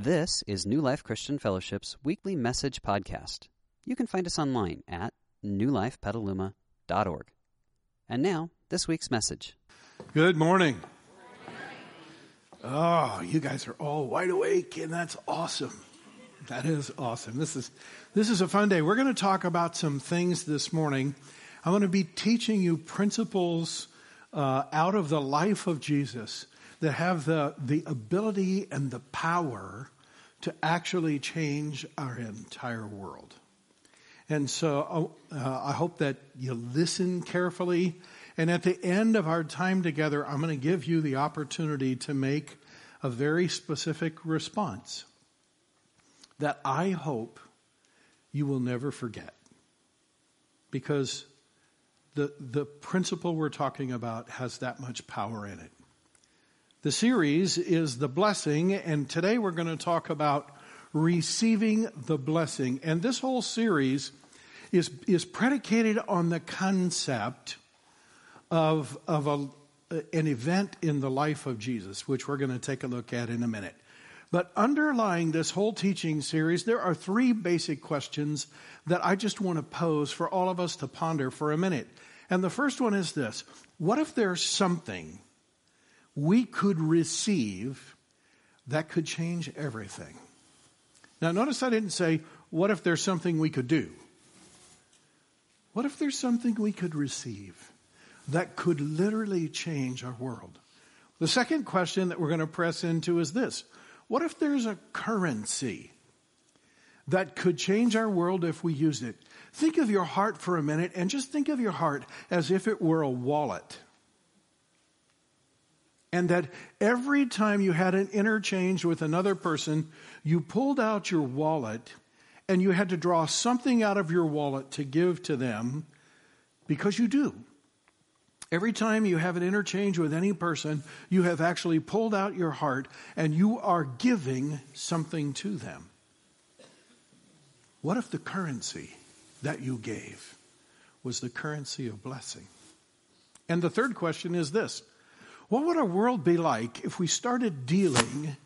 This is New Life Christian Fellowship's weekly message podcast. You can find us online at newlifepetaluma.org. And now, this week's message. Good morning. Oh, you guys are all wide awake, and that's awesome. That is awesome. This is this is a fun day. We're going to talk about some things this morning. I'm going to be teaching you principles uh, out of the life of Jesus that have the, the ability and the power to actually change our entire world. And so uh, I hope that you listen carefully. And at the end of our time together, I'm going to give you the opportunity to make a very specific response that I hope you will never forget. Because the, the principle we're talking about has that much power in it. The series is the blessing, and today we're going to talk about receiving the blessing. And this whole series is, is predicated on the concept of, of a, an event in the life of Jesus, which we're going to take a look at in a minute. But underlying this whole teaching series, there are three basic questions that I just want to pose for all of us to ponder for a minute. And the first one is this What if there's something we could receive that could change everything. Now, notice I didn't say, what if there's something we could do? What if there's something we could receive that could literally change our world? The second question that we're going to press into is this What if there's a currency that could change our world if we used it? Think of your heart for a minute and just think of your heart as if it were a wallet. And that every time you had an interchange with another person, you pulled out your wallet and you had to draw something out of your wallet to give to them because you do. Every time you have an interchange with any person, you have actually pulled out your heart and you are giving something to them. What if the currency that you gave was the currency of blessing? And the third question is this what would our world be like if we started dealing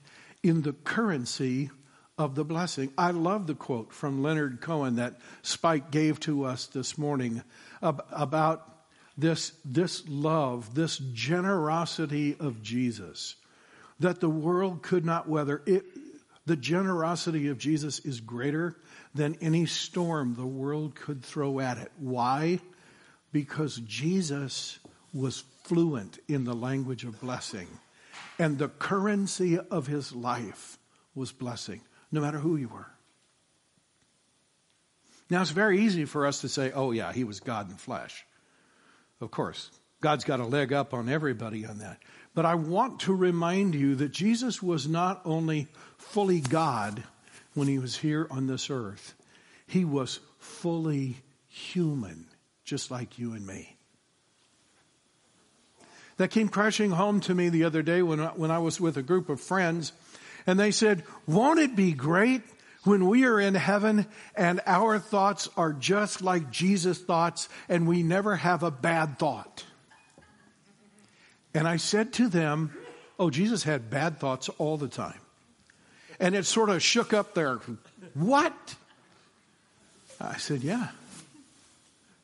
in the currency of the blessing? I love the quote from Leonard Cohen that Spike gave to us this morning about this, this love, this generosity of Jesus that the world could not weather. It, the generosity of Jesus is greater than any storm the world could throw at it. Why? Because Jesus was fluent in the language of blessing. And the currency of his life was blessing, no matter who you were. Now, it's very easy for us to say, oh, yeah, he was God in flesh. Of course, God's got a leg up on everybody on that. But I want to remind you that Jesus was not only fully God when he was here on this earth, he was fully human, just like you and me that came crashing home to me the other day when I, when I was with a group of friends. And they said, won't it be great when we are in heaven and our thoughts are just like Jesus' thoughts and we never have a bad thought? And I said to them, oh, Jesus had bad thoughts all the time. And it sort of shook up their, what? I said, yeah.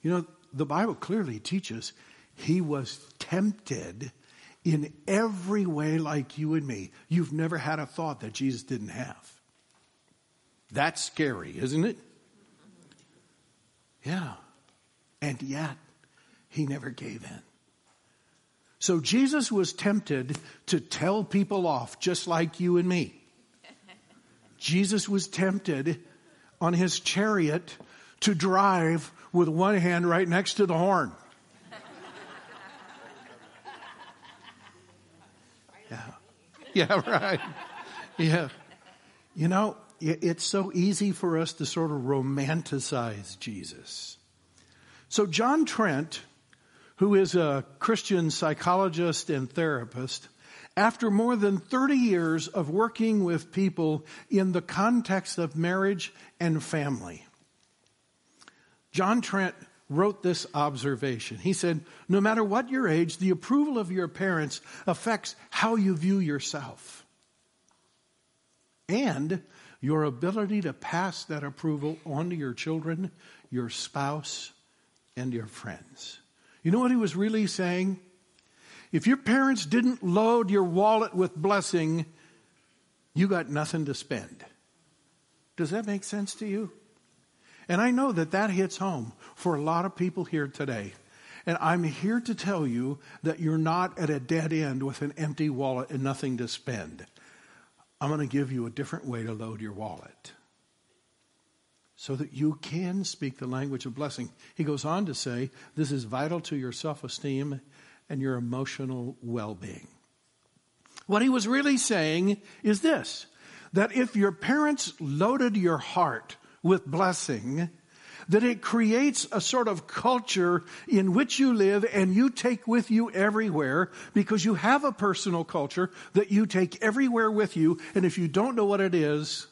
You know, the Bible clearly teaches he was tempted in every way like you and me. You've never had a thought that Jesus didn't have. That's scary, isn't it? Yeah. And yet, he never gave in. So Jesus was tempted to tell people off just like you and me. Jesus was tempted on his chariot to drive with one hand right next to the horn. Yeah, right. Yeah. You know, it's so easy for us to sort of romanticize Jesus. So, John Trent, who is a Christian psychologist and therapist, after more than 30 years of working with people in the context of marriage and family, John Trent wrote this observation. He said, No matter what your age, the approval of your parents affects how you view yourself. and your ability to pass that approval on to your children, your spouse, and your friends. You know what he was really saying? If your parents didn't load your wallet with blessing, you got nothing to spend. Does that make sense to you? And I know that that hits home for a lot of people here today. And I'm here to tell you that you're not at a dead end with an empty wallet and nothing to spend. I'm going to give you a different way to load your wallet so that you can speak the language of blessing. He goes on to say, This is vital to your self esteem and your emotional well being. What he was really saying is this that if your parents loaded your heart with blessing, that it creates a sort of culture in which you live and you take with you everywhere because you have a personal culture that you take everywhere with you. And if you don't know what it is,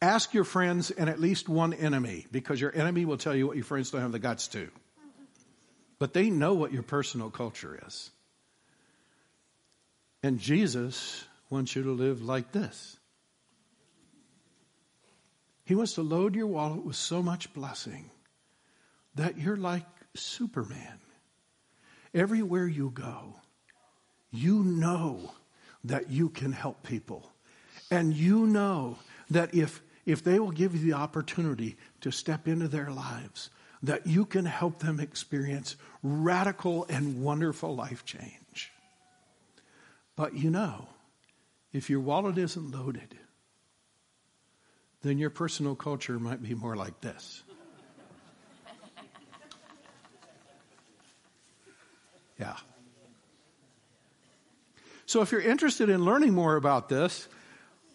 ask your friends and at least one enemy because your enemy will tell you what your friends don't have the guts to. But they know what your personal culture is. And Jesus wants you to live like this. He wants to load your wallet with so much blessing that you're like Superman. Everywhere you go, you know that you can help people. And you know that if, if they will give you the opportunity to step into their lives, that you can help them experience radical and wonderful life change. But you know, if your wallet isn't loaded, then your personal culture might be more like this. Yeah. So if you're interested in learning more about this,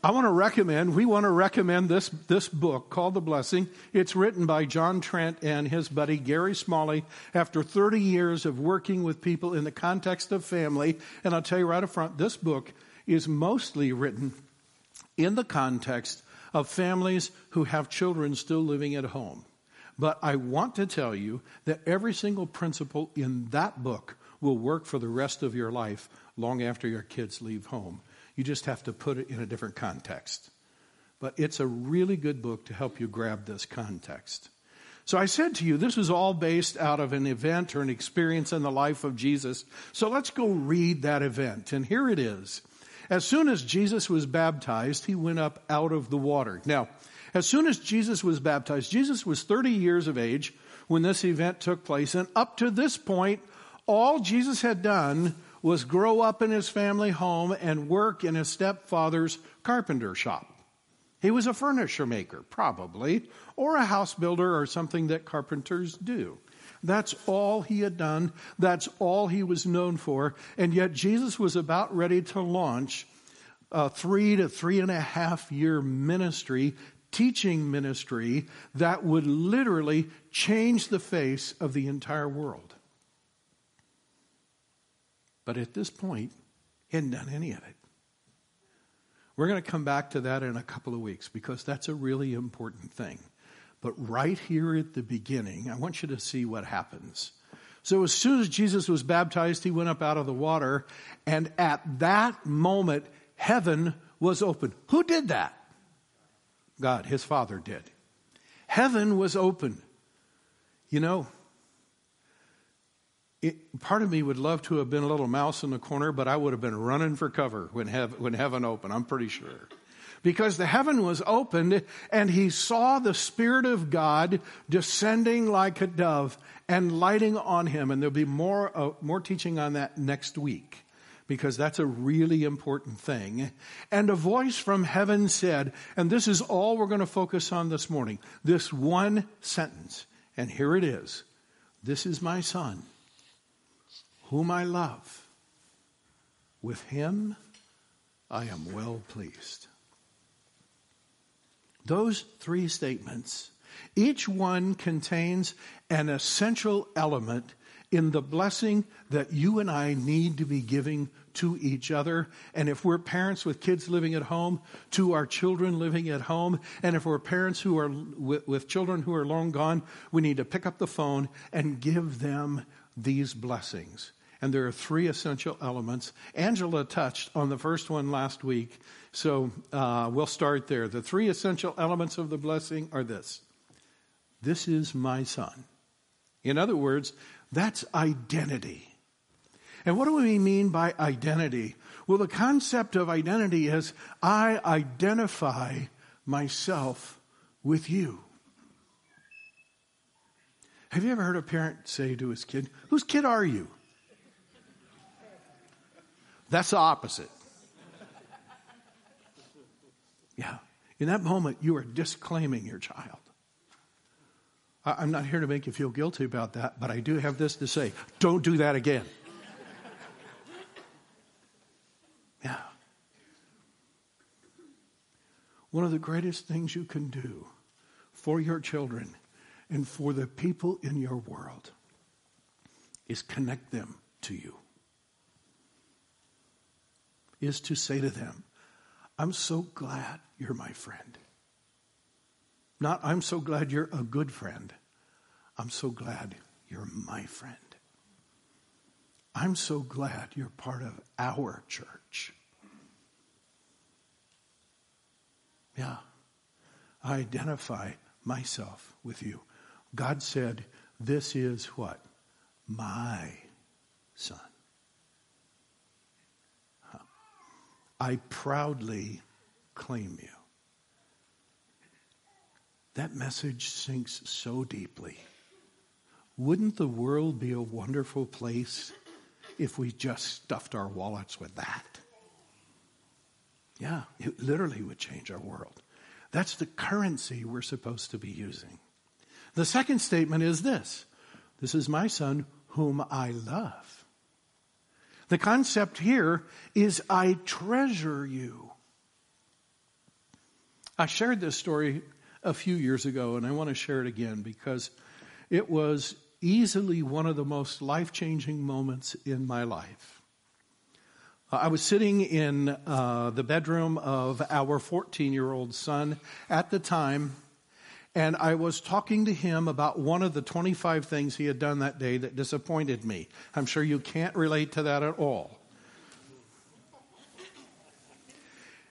I want to recommend, we want to recommend this, this book called The Blessing. It's written by John Trent and his buddy Gary Smalley after 30 years of working with people in the context of family. And I'll tell you right up front, this book is mostly written in the context of families who have children still living at home. But I want to tell you that every single principle in that book will work for the rest of your life long after your kids leave home. You just have to put it in a different context. But it's a really good book to help you grab this context. So I said to you, this is all based out of an event or an experience in the life of Jesus. So let's go read that event. And here it is. As soon as Jesus was baptized, he went up out of the water. Now, as soon as Jesus was baptized, Jesus was 30 years of age when this event took place. And up to this point, all Jesus had done was grow up in his family home and work in his stepfather's carpenter shop. He was a furniture maker, probably, or a house builder or something that carpenters do. That's all he had done. That's all he was known for. And yet Jesus was about ready to launch a three to three and a half year ministry, teaching ministry that would literally change the face of the entire world. But at this point, he hadn't done any of it. We're going to come back to that in a couple of weeks because that's a really important thing. But right here at the beginning, I want you to see what happens. So as soon as Jesus was baptized, he went up out of the water, and at that moment, heaven was open. Who did that? God, his Father did. Heaven was open. You know, it, part of me would love to have been a little mouse in the corner, but I would have been running for cover when, hev- when heaven opened, I'm pretty sure because the heaven was opened and he saw the Spirit of God descending like a dove and lighting on him. And there'll be more, uh, more teaching on that next week because that's a really important thing. And a voice from heaven said, and this is all we're going to focus on this morning, this one sentence. And here it is. This is my son, whom I love. With him I am well pleased. Those three statements, each one contains an essential element in the blessing that you and I need to be giving to each other. And if we're parents with kids living at home, to our children living at home. And if we're parents who are with, with children who are long gone, we need to pick up the phone and give them these blessings. And there are three essential elements. Angela touched on the first one last week, so uh, we'll start there. The three essential elements of the blessing are this This is my son. In other words, that's identity. And what do we mean by identity? Well, the concept of identity is I identify myself with you. Have you ever heard a parent say to his kid, Whose kid are you? That's the opposite. Yeah. In that moment, you are disclaiming your child. I'm not here to make you feel guilty about that, but I do have this to say don't do that again. Yeah. One of the greatest things you can do for your children and for the people in your world is connect them to you. Is to say to them, I'm so glad you're my friend. Not, I'm so glad you're a good friend. I'm so glad you're my friend. I'm so glad you're part of our church. Yeah. I identify myself with you. God said, This is what? My son. I proudly claim you. That message sinks so deeply. Wouldn't the world be a wonderful place if we just stuffed our wallets with that? Yeah, it literally would change our world. That's the currency we're supposed to be using. The second statement is this This is my son whom I love. The concept here is I treasure you. I shared this story a few years ago, and I want to share it again because it was easily one of the most life changing moments in my life. I was sitting in uh, the bedroom of our 14 year old son at the time, and I was talking to him about one of the 25 things he had done that day that disappointed me. I'm sure you can't relate to that at all.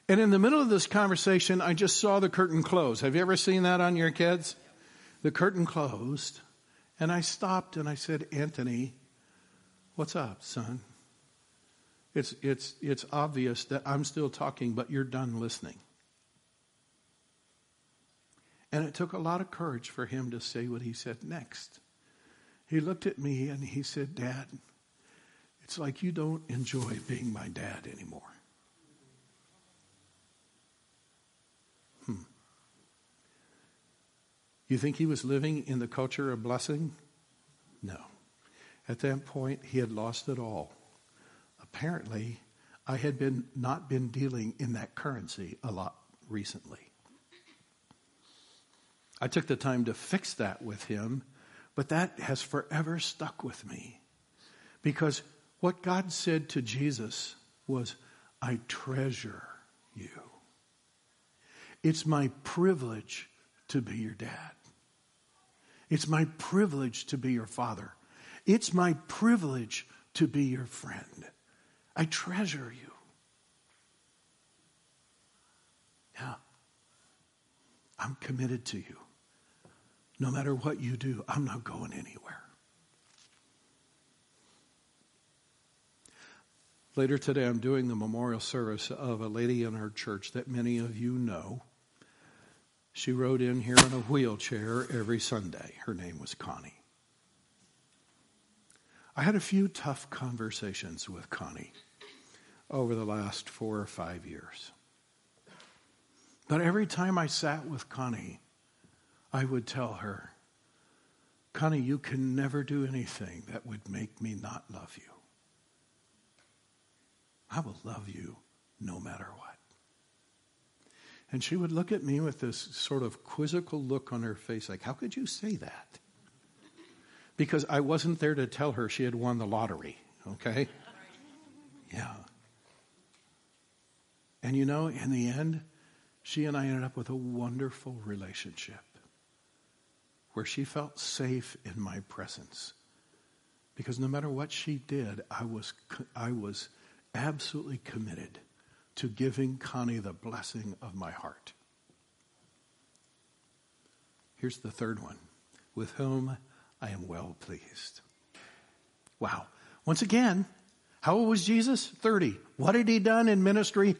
And in the middle of this conversation, I just saw the curtain close. Have you ever seen that on your kids? The curtain closed, and I stopped and I said, Anthony, what's up, son? It's, it's, it's obvious that I'm still talking, but you're done listening. And it took a lot of courage for him to say what he said next. He looked at me and he said, Dad, it's like you don't enjoy being my dad anymore. Hmm. You think he was living in the culture of blessing? No. At that point, he had lost it all. Apparently, I had been not been dealing in that currency a lot recently. I took the time to fix that with him, but that has forever stuck with me. Because what God said to Jesus was, I treasure you. It's my privilege to be your dad. It's my privilege to be your father. It's my privilege to be your friend. I treasure you. Yeah. I'm committed to you. No matter what you do, I'm not going anywhere. Later today, I'm doing the memorial service of a lady in our church that many of you know. She rode in here in a wheelchair every Sunday. Her name was Connie. I had a few tough conversations with Connie over the last four or five years. But every time I sat with Connie, I would tell her, Connie, you can never do anything that would make me not love you. I will love you no matter what. And she would look at me with this sort of quizzical look on her face, like, How could you say that? Because I wasn't there to tell her she had won the lottery, okay? Yeah. And you know, in the end, she and I ended up with a wonderful relationship where she felt safe in my presence because no matter what she did, I was, I was absolutely committed to giving Connie the blessing of my heart. Here's the third one with whom I am well pleased. Wow. Once again, how old was Jesus? 30. What had he done in ministry?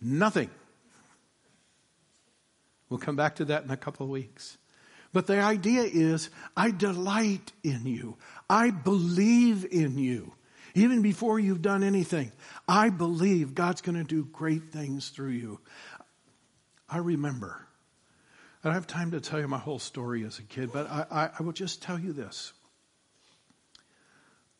Nothing. We'll come back to that in a couple of weeks. But the idea is, I delight in you. I believe in you. Even before you've done anything, I believe God's going to do great things through you. I remember, I don't have time to tell you my whole story as a kid, but I, I, I will just tell you this.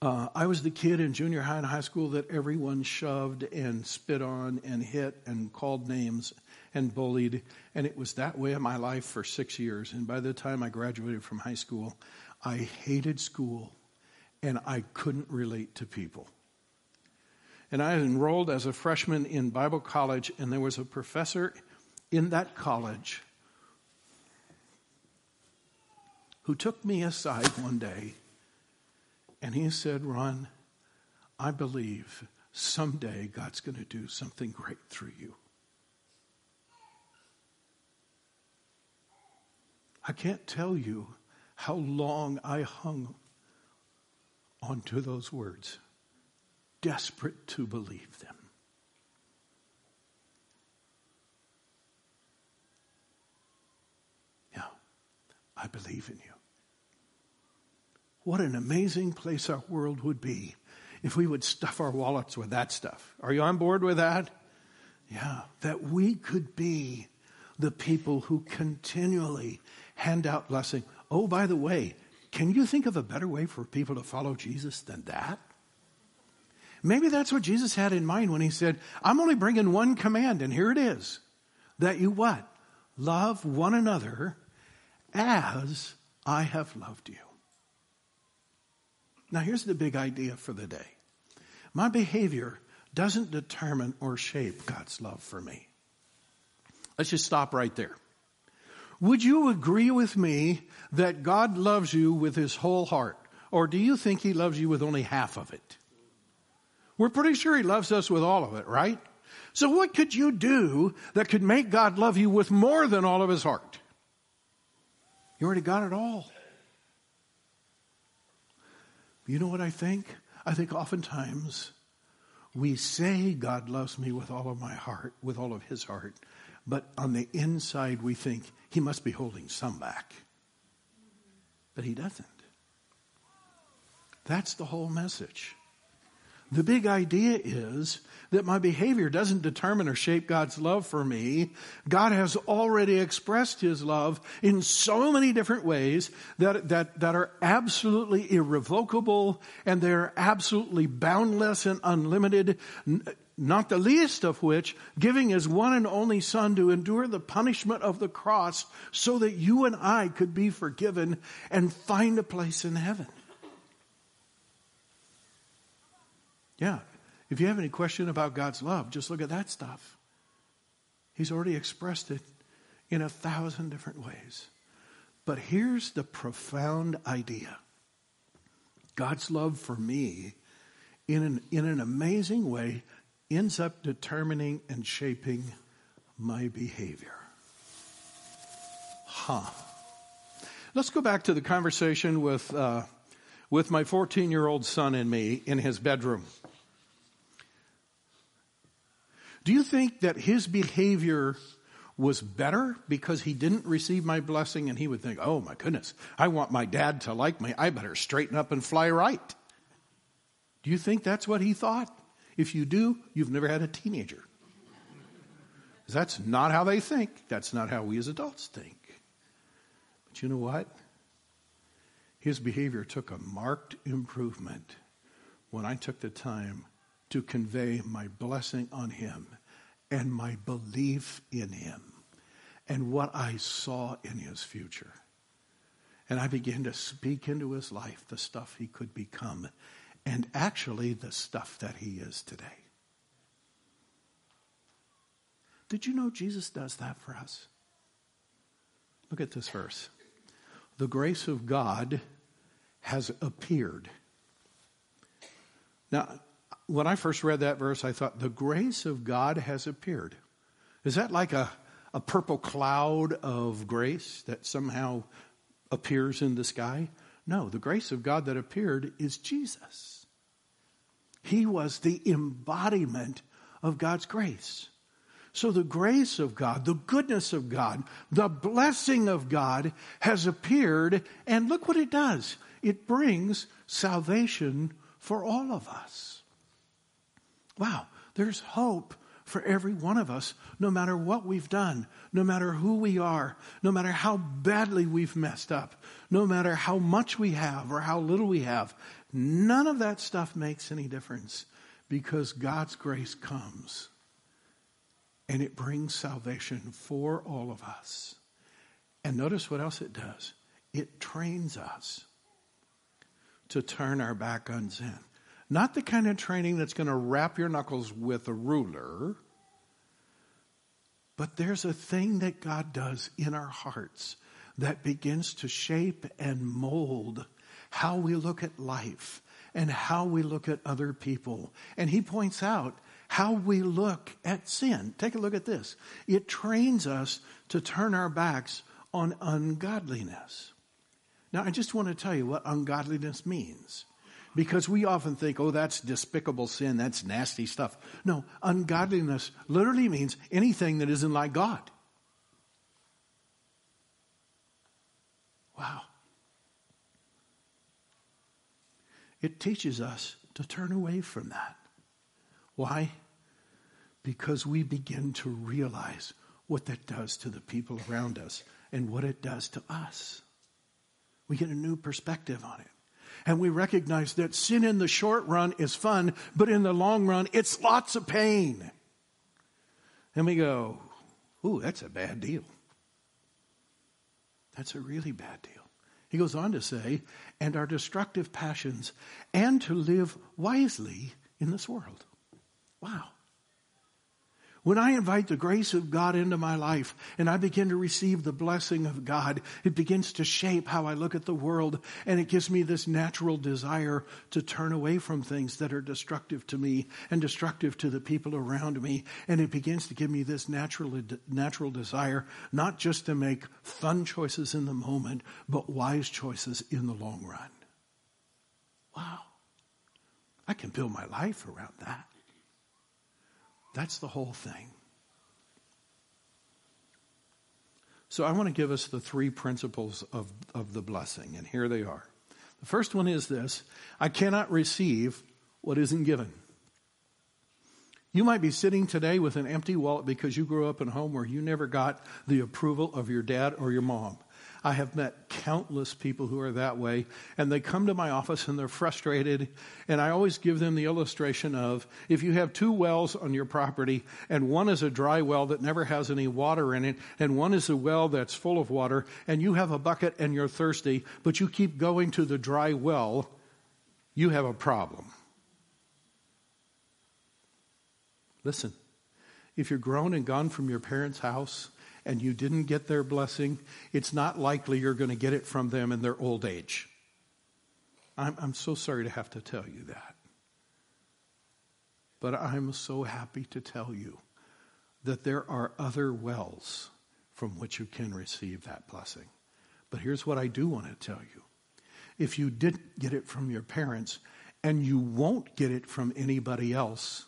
Uh, I was the kid in junior high and high school that everyone shoved and spit on and hit and called names and bullied. And it was that way in my life for six years. And by the time I graduated from high school, I hated school and I couldn't relate to people. And I enrolled as a freshman in Bible college, and there was a professor in that college who took me aside one day and he said, Ron, I believe someday God's going to do something great through you. I can't tell you how long I hung onto those words, desperate to believe them. Yeah, I believe in you. What an amazing place our world would be if we would stuff our wallets with that stuff. Are you on board with that? Yeah, that we could be the people who continually hand out blessing. Oh, by the way, can you think of a better way for people to follow Jesus than that? Maybe that's what Jesus had in mind when he said, I'm only bringing one command, and here it is that you what? Love one another as I have loved you. Now, here's the big idea for the day my behavior doesn't determine or shape God's love for me. Let's just stop right there. Would you agree with me that God loves you with his whole heart? Or do you think he loves you with only half of it? We're pretty sure he loves us with all of it, right? So what could you do that could make God love you with more than all of his heart? You already got it all. You know what I think? I think oftentimes we say God loves me with all of my heart, with all of his heart, but on the inside we think he must be holding some back. But he doesn't. That's the whole message. The big idea is that my behavior doesn't determine or shape God's love for me. God has already expressed His love in so many different ways that, that, that are absolutely irrevocable and they're absolutely boundless and unlimited. Not the least of which, giving His one and only Son to endure the punishment of the cross so that you and I could be forgiven and find a place in heaven. Yeah. If you have any question about God's love, just look at that stuff. He's already expressed it in a thousand different ways. But here's the profound idea God's love for me, in an, in an amazing way, ends up determining and shaping my behavior. Huh. Let's go back to the conversation with, uh, with my 14 year old son and me in his bedroom. Do you think that his behavior was better because he didn't receive my blessing and he would think, oh my goodness, I want my dad to like me. I better straighten up and fly right. Do you think that's what he thought? If you do, you've never had a teenager. That's not how they think. That's not how we as adults think. But you know what? His behavior took a marked improvement when I took the time to convey my blessing on him and my belief in him and what I saw in his future. And I began to speak into his life the stuff he could become and actually the stuff that he is today. Did you know Jesus does that for us? Look at this verse. The grace of God has appeared Now, when I first read that verse, I thought, the grace of God has appeared. Is that like a, a purple cloud of grace that somehow appears in the sky? No, the grace of God that appeared is Jesus. He was the embodiment of God's grace. So the grace of God, the goodness of God, the blessing of God has appeared, and look what it does. It brings salvation for all of us. Wow, there's hope for every one of us, no matter what we've done, no matter who we are, no matter how badly we've messed up, no matter how much we have or how little we have. None of that stuff makes any difference because God's grace comes and it brings salvation for all of us. And notice what else it does it trains us to turn our back on sin. Not the kind of training that's going to rap your knuckles with a ruler, but there's a thing that God does in our hearts that begins to shape and mold how we look at life and how we look at other people. And he points out how we look at sin. Take a look at this. It trains us to turn our backs on ungodliness. Now, I just want to tell you what ungodliness means. Because we often think, oh, that's despicable sin, that's nasty stuff. No, ungodliness literally means anything that isn't like God. Wow. It teaches us to turn away from that. Why? Because we begin to realize what that does to the people around us and what it does to us. We get a new perspective on it. And we recognize that sin in the short run is fun, but in the long run, it's lots of pain. And we go, ooh, that's a bad deal. That's a really bad deal. He goes on to say, and our destructive passions, and to live wisely in this world. Wow. When I invite the grace of God into my life and I begin to receive the blessing of God, it begins to shape how I look at the world and it gives me this natural desire to turn away from things that are destructive to me and destructive to the people around me. And it begins to give me this natural, natural desire not just to make fun choices in the moment, but wise choices in the long run. Wow. I can build my life around that. That's the whole thing. So I want to give us the three principles of, of the blessing, and here they are. The first one is this I cannot receive what isn't given. You might be sitting today with an empty wallet because you grew up in a home where you never got the approval of your dad or your mom. I have met countless people who are that way, and they come to my office and they're frustrated. And I always give them the illustration of if you have two wells on your property, and one is a dry well that never has any water in it, and one is a well that's full of water, and you have a bucket and you're thirsty, but you keep going to the dry well, you have a problem. Listen, if you're grown and gone from your parents' house, and you didn't get their blessing, it's not likely you're going to get it from them in their old age. I'm, I'm so sorry to have to tell you that. But I'm so happy to tell you that there are other wells from which you can receive that blessing. But here's what I do want to tell you if you didn't get it from your parents and you won't get it from anybody else,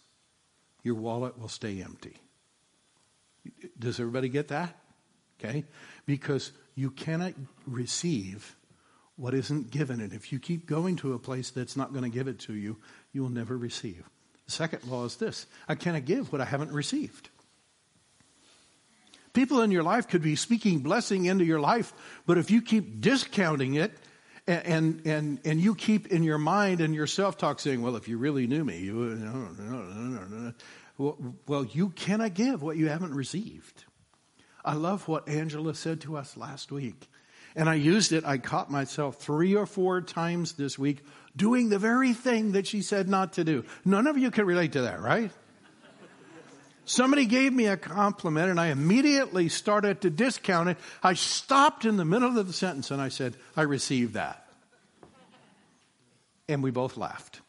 your wallet will stay empty. Does everybody get that? Okay? Because you cannot receive what isn't given. And if you keep going to a place that's not going to give it to you, you will never receive. The second law is this I cannot give what I haven't received. People in your life could be speaking blessing into your life, but if you keep discounting it, and and and you keep in your mind and your self talk saying, "Well, if you really knew me, you would," no, no, no, no, well, you cannot give what you haven't received. I love what Angela said to us last week. And I used it, I caught myself three or four times this week doing the very thing that she said not to do. None of you can relate to that, right? Somebody gave me a compliment and I immediately started to discount it. I stopped in the middle of the sentence and I said, I received that. And we both laughed.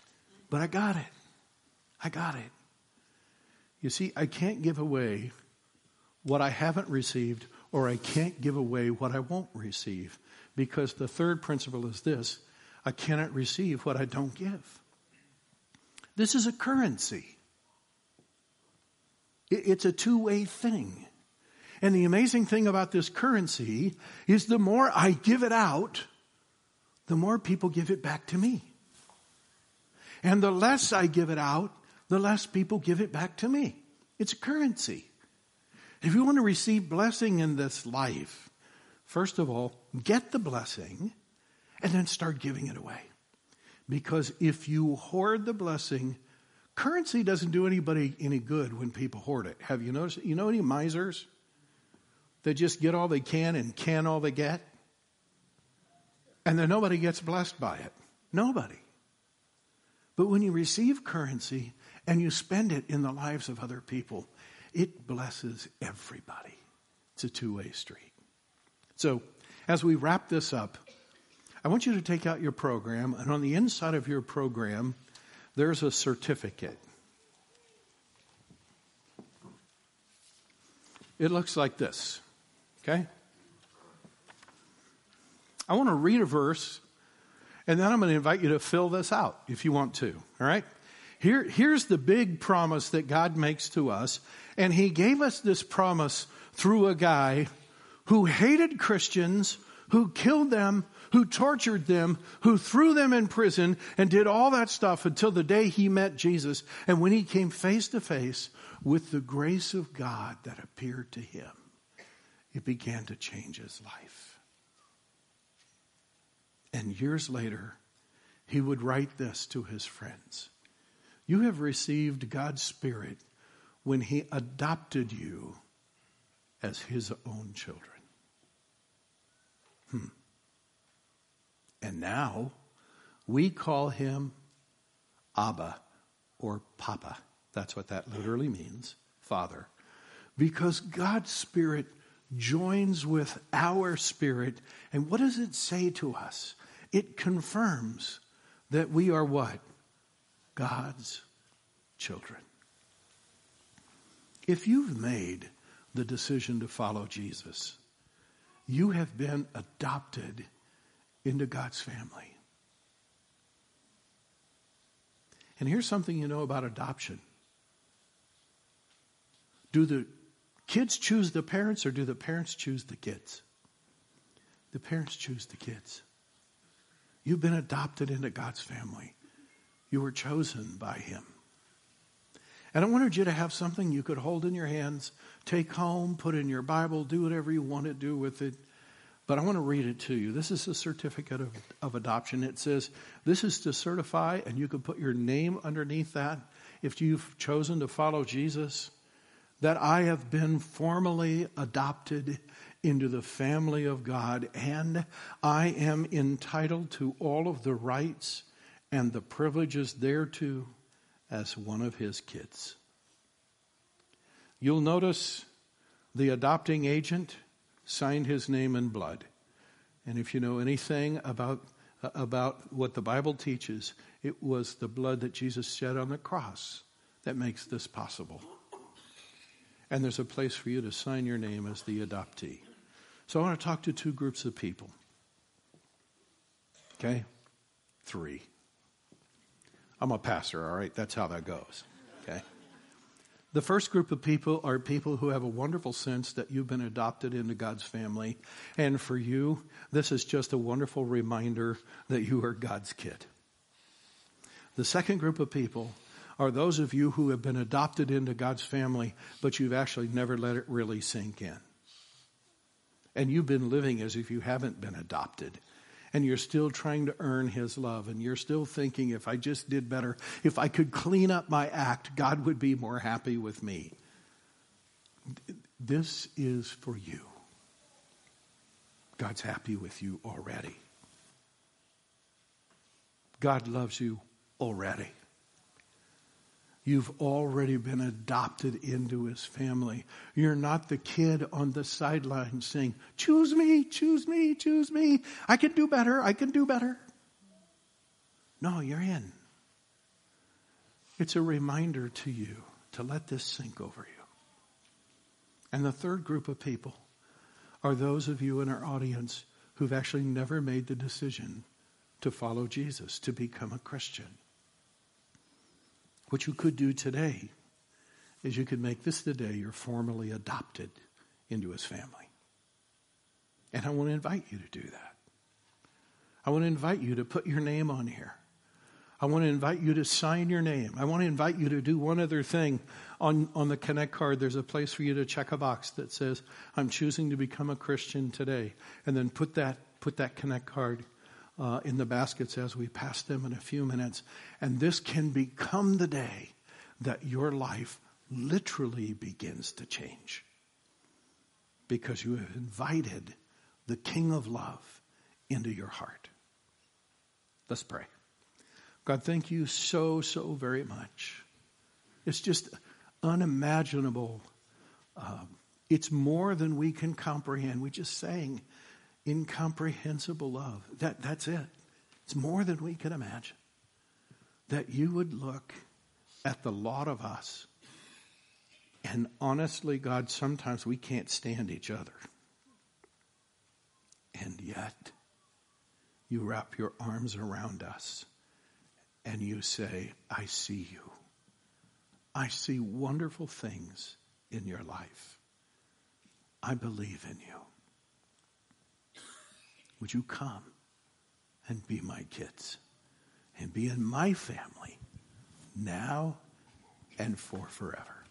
but I got it. I got it. You see, I can't give away what I haven't received, or I can't give away what I won't receive. Because the third principle is this I cannot receive what I don't give. This is a currency, it's a two way thing. And the amazing thing about this currency is the more I give it out, the more people give it back to me. And the less I give it out, the less people give it back to me. It's currency. If you want to receive blessing in this life, first of all, get the blessing and then start giving it away. Because if you hoard the blessing, currency doesn't do anybody any good when people hoard it. Have you noticed? You know any misers that just get all they can and can all they get? And then nobody gets blessed by it. Nobody. But when you receive currency and you spend it in the lives of other people, it blesses everybody. It's a two way street. So, as we wrap this up, I want you to take out your program, and on the inside of your program, there's a certificate. It looks like this. Okay? I want to read a verse, and then I'm going to invite you to fill this out if you want to. All right? Here, here's the big promise that God makes to us. And He gave us this promise through a guy who hated Christians, who killed them, who tortured them, who threw them in prison, and did all that stuff until the day he met Jesus. And when he came face to face with the grace of God that appeared to him, it began to change his life. And years later, he would write this to his friends You have received God's Spirit when he adopted you as his own children. Hmm. And now we call him Abba or Papa. That's what that literally means, Father. Because God's Spirit joins with our spirit. And what does it say to us? It confirms that we are what? God's children. If you've made the decision to follow Jesus, you have been adopted into God's family. And here's something you know about adoption. Do the kids choose the parents or do the parents choose the kids? The parents choose the kids. You've been adopted into God's family. You were chosen by Him. And I wanted you to have something you could hold in your hands, take home, put in your Bible, do whatever you want to do with it. But I want to read it to you. This is a certificate of, of adoption. It says, This is to certify, and you can put your name underneath that if you've chosen to follow Jesus, that I have been formally adopted into the family of God, and I am entitled to all of the rights and the privileges thereto as one of his kids. You'll notice the adopting agent signed his name in blood. And if you know anything about, about what the Bible teaches, it was the blood that Jesus shed on the cross that makes this possible. And there's a place for you to sign your name as the adoptee. So I want to talk to two groups of people. Okay? Three. I'm a pastor, all right? That's how that goes. Okay? The first group of people are people who have a wonderful sense that you've been adopted into God's family. And for you, this is just a wonderful reminder that you are God's kid. The second group of people are those of you who have been adopted into God's family, but you've actually never let it really sink in. And you've been living as if you haven't been adopted and you're still trying to earn his love and you're still thinking if I just did better, if I could clean up my act, God would be more happy with me. This is for you. God's happy with you already. God loves you already. You've already been adopted into his family. You're not the kid on the sideline saying, Choose me, choose me, choose me. I can do better, I can do better. No, you're in. It's a reminder to you to let this sink over you. And the third group of people are those of you in our audience who've actually never made the decision to follow Jesus, to become a Christian. What you could do today is you could make this the day you're formally adopted into his family. And I want to invite you to do that. I want to invite you to put your name on here. I want to invite you to sign your name. I want to invite you to do one other thing. On, on the Connect card, there's a place for you to check a box that says, I'm choosing to become a Christian today. And then put that, put that Connect card uh, in the baskets as we pass them in a few minutes. And this can become the day that your life literally begins to change. Because you have invited the King of Love into your heart. Let's pray. God, thank you so, so very much. It's just unimaginable. Um, it's more than we can comprehend. We just sang incomprehensible love. That, that's it. It's more than we can imagine. That you would look at the lot of us. And honestly, God, sometimes we can't stand each other. And yet, you wrap your arms around us and you say, I see you. I see wonderful things in your life. I believe in you. Would you come and be my kids and be in my family now and for forever?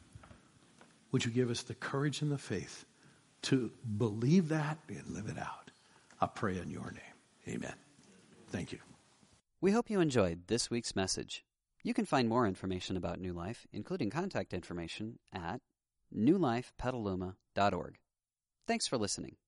Would you give us the courage and the faith to believe that and live it out? I pray in your name. Amen. Thank you. We hope you enjoyed this week's message. You can find more information about New Life, including contact information, at newlifepetaluma.org. Thanks for listening.